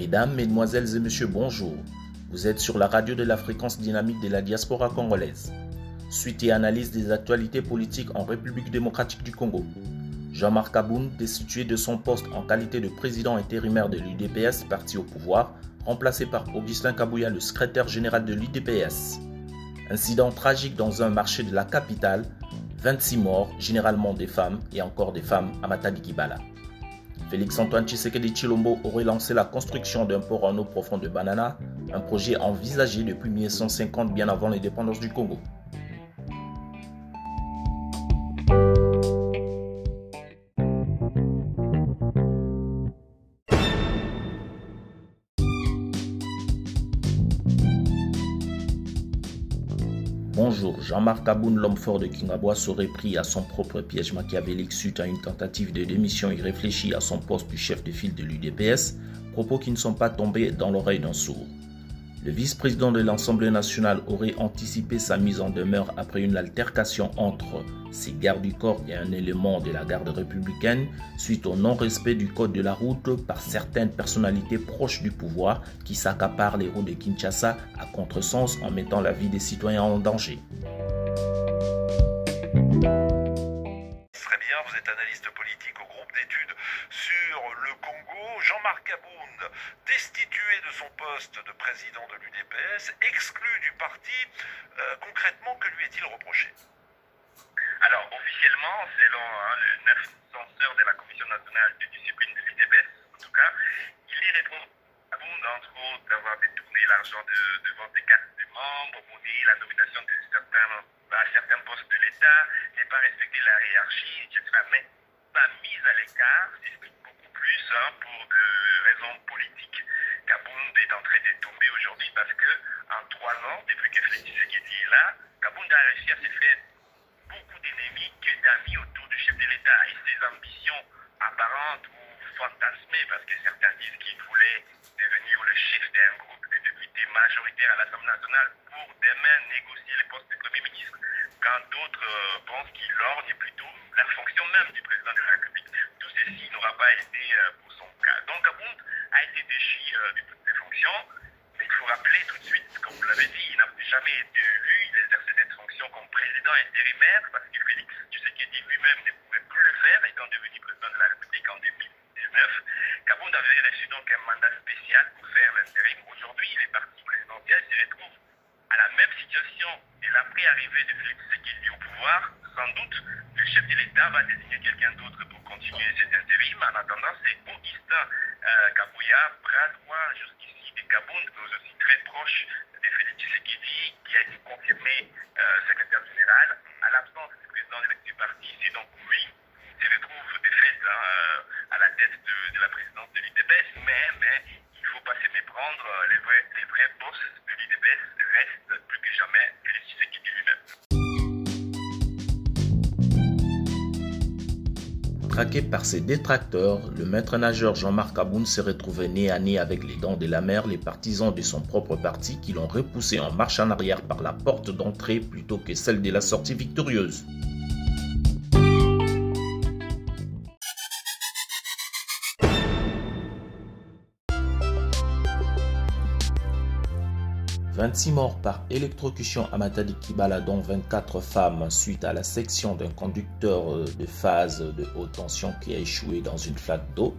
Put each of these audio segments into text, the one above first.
Mesdames, Mesdemoiselles et Messieurs, bonjour. Vous êtes sur la radio de la fréquence dynamique de la diaspora congolaise. Suite et analyse des actualités politiques en République démocratique du Congo. Jean-Marc Aboun, destitué de son poste en qualité de président intérimaire de l'UDPS, parti au pouvoir, remplacé par Augustin Kabouya, le secrétaire général de l'UDPS. Incident tragique dans un marché de la capitale, 26 morts, généralement des femmes et encore des femmes à Matadi Kibala. Félix-Antoine Tshisekedi Chilombo aurait lancé la construction d'un port en eau profonde de Banana, un projet envisagé depuis 1950 bien avant l'indépendance du Congo. Bonjour, Jean-Marc Aboun, l'homme fort de Kingabwa, serait pris à son propre piège machiavélique suite à une tentative de démission irréfléchie à son poste du chef de file de l'UDPS, propos qui ne sont pas tombés dans l'oreille d'un sourd. Le vice-président de l'Assemblée nationale aurait anticipé sa mise en demeure après une altercation entre ses gardes du corps et un élément de la garde républicaine suite au non-respect du code de la route par certaines personnalités proches du pouvoir qui s'accaparent les routes de Kinshasa à contresens en mettant la vie des citoyens en danger. Vous êtes analyste politique au groupe d'études sur le Congo. Jean-Marc Abound, destitué de son poste de président de l'UDPS, exclu du parti, euh, concrètement, que lui est-il reproché? Alors, officiellement, selon hein, le neuf censeur de la Commission nationale de discipline de l'UDPS, en tout cas, il à Abound, entre autres, d'avoir détourné l'argent de, de vente des cartes des membres, maudit la nomination de certains, à certains postes de l'État, n'est pas respecté la hiérarchie, etc. Mais pas mise à l'écart, s'explique beaucoup plus hein, pour de raisons politiques. Kabound est en train de tomber aujourd'hui parce que en trois ans, depuis que Félix Tshisekedi est là, Kabound a réussi à se faire beaucoup d'ennemis que d'amis autour du chef de l'État et ses ambitions apparentes ou fantasmées, parce que certains disent qu'il voulait devenir le chef d'un groupe à l'Assemblée nationale pour demain négocier les postes de Premier ministre, quand d'autres euh, pensent qu'il orgne plutôt la fonction même du président de la République. Tout ceci n'aura pas été euh, pour son cas. Donc Abound a été déchu euh, de toutes ses fonctions, mais il faut rappeler tout de suite, comme vous l'avez dit, il n'a jamais été élu, il exerçait cette fonction comme président intérimaire, parce que Félix Tshisekedi lui-même ne pouvait plus le faire, étant devenu président de la République en 2019. Kabound avait reçu donc un mandat spécial pour faire l'intérim. Aujourd'hui, les partis présidentiels se retrouvent à la même de l'après-arrivée de Félix Tshisekedi au pouvoir. Sans doute, le chef de l'État va désigner quelqu'un d'autre pour continuer cet intérim. En attendant, c'est Augustin euh, Kabouya, bras droit jusqu'ici de Kabound, mais aussi très proche de Félix Tshisekedi, qui a été confirmé euh, secrétaire général. À l'absence du président du parti, c'est donc lui qui se retrouve de fait hein, à la tête de, de la présidence de l'UDPS, mais, il ne faut pas se méprendre, les vrais, les vrais boss de l'UDPS restent Traqué par ses détracteurs, le maître nageur Jean-Marc Aboun s'est retrouvé nez à nez avec les dents de la mer, les partisans de son propre parti qui l'ont repoussé en marche en arrière par la porte d'entrée plutôt que celle de la sortie victorieuse. « 26 morts par électrocution à Matadi Kibala, dont 24 femmes, suite à la section d'un conducteur de phase de haute tension qui a échoué dans une flaque d'eau.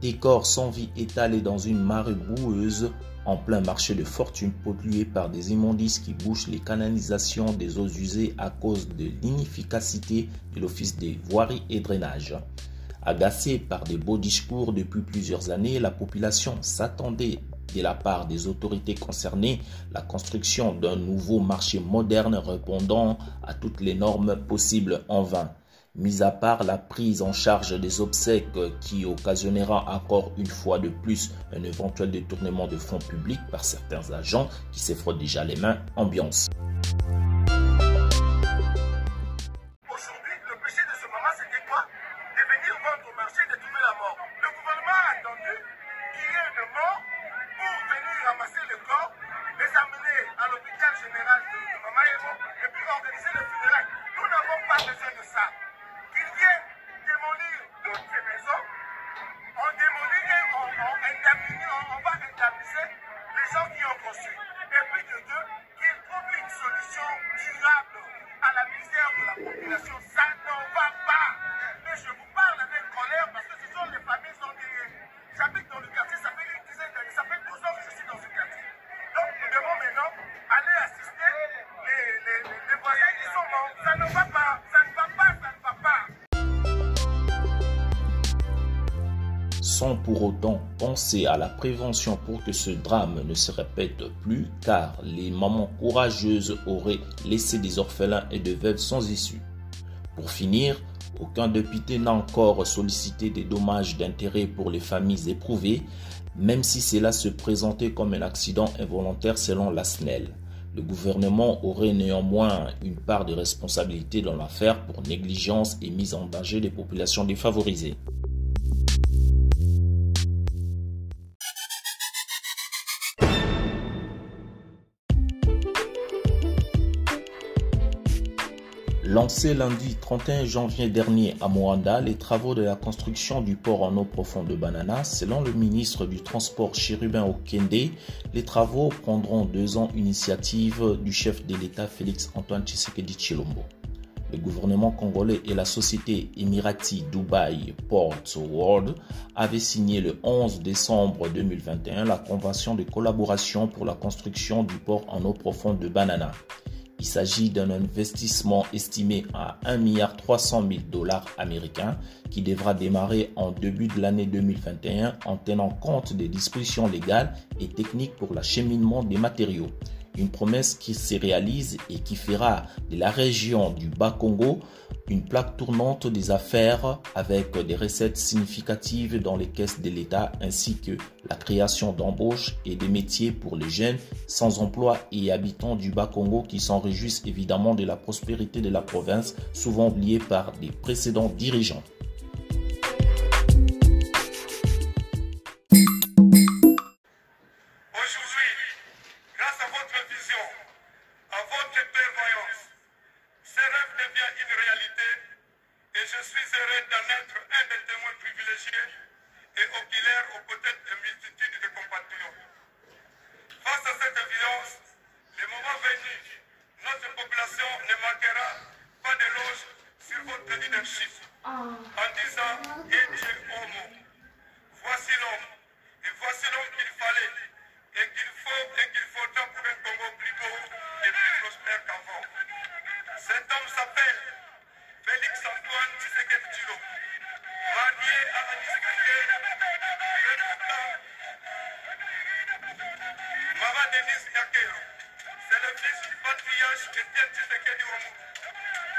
Des corps sans vie étalés dans une marée boueuse en plein marché de fortune pollué par des immondices qui bouchent les canalisations des eaux usées à cause de l'inefficacité de l'Office des voiries et drainage. Agacée par des beaux discours depuis plusieurs années, la population s'attendait de la part des autorités concernées la construction d'un nouveau marché moderne répondant à toutes les normes possibles en vain. Mis à part la prise en charge des obsèques qui occasionnera encore une fois de plus un éventuel détournement de fonds publics par certains agents qui se déjà les mains, ambiance. les gens qui ont construit. Et puis de deux, qu'ils trouvent une solution durable à la misère de la population. Ça va pas. Pour autant penser à la prévention pour que ce drame ne se répète plus, car les mamans courageuses auraient laissé des orphelins et de veuves sans issue. Pour finir, aucun député n'a encore sollicité des dommages d'intérêt pour les familles éprouvées, même si cela se présentait comme un accident involontaire selon la SNEL. Le gouvernement aurait néanmoins une part de responsabilité dans l'affaire pour négligence et mise en danger des populations défavorisées. Lancé lundi 31 janvier dernier à Moanda, les travaux de la construction du port en eau profonde de Banana, selon le ministre du Transport Chérubin Okende, les travaux prendront deux ans initiative du chef de l'État Félix Antoine Tshisekedi Chilombo. Le gouvernement congolais et la société Emirati Dubai Ports World avaient signé le 11 décembre 2021 la convention de collaboration pour la construction du port en eau profonde de Banana. Il s'agit d'un investissement estimé à 1,3 milliard dollars américains qui devra démarrer en début de l'année 2021 en tenant compte des dispositions légales et techniques pour l'acheminement des matériaux. Une promesse qui se réalise et qui fera de la région du Bas-Congo une plaque tournante des affaires avec des recettes significatives dans les caisses de l'État ainsi que la création d'embauches et des métiers pour les jeunes sans emploi et habitants du Bas-Congo qui s'en réjouissent évidemment de la prospérité de la province, souvent oubliée par des précédents dirigeants. Ah. En disant, eh et Dieu voici l'homme, et voici l'homme qu'il fallait, et qu'il faut, et qu'il faudra pour un Congo plus beau et plus prospère qu'avant. Cet homme s'appelle Félix Antoine Tshisekedi Turo, marié à la discrétion Maman Denise Yakero, c'est le fils du patriarche Etienne Tshisekedi Oumou.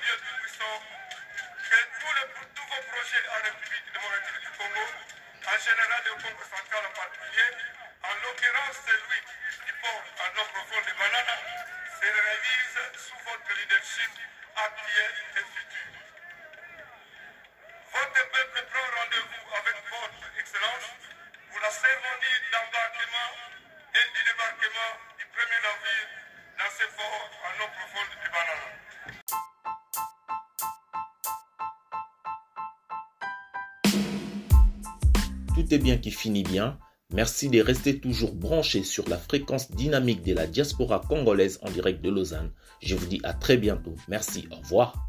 bien du Buisson, fait tous les projets en République démocratique du Congo, en général au Congo central en particulier, en l'occurrence celui du port en eau profonde de Banana, se réalise sous votre leadership appuyé et futur. Votre peuple prend rendez-vous avec votre excellence pour la cérémonie d'embarquement et du débarquement du premier navire dans ce port en eau profonde du Banana. Est bien qui finit bien. Merci de rester toujours branché sur la fréquence dynamique de la diaspora congolaise en direct de Lausanne. Je vous dis à très bientôt. Merci, au revoir.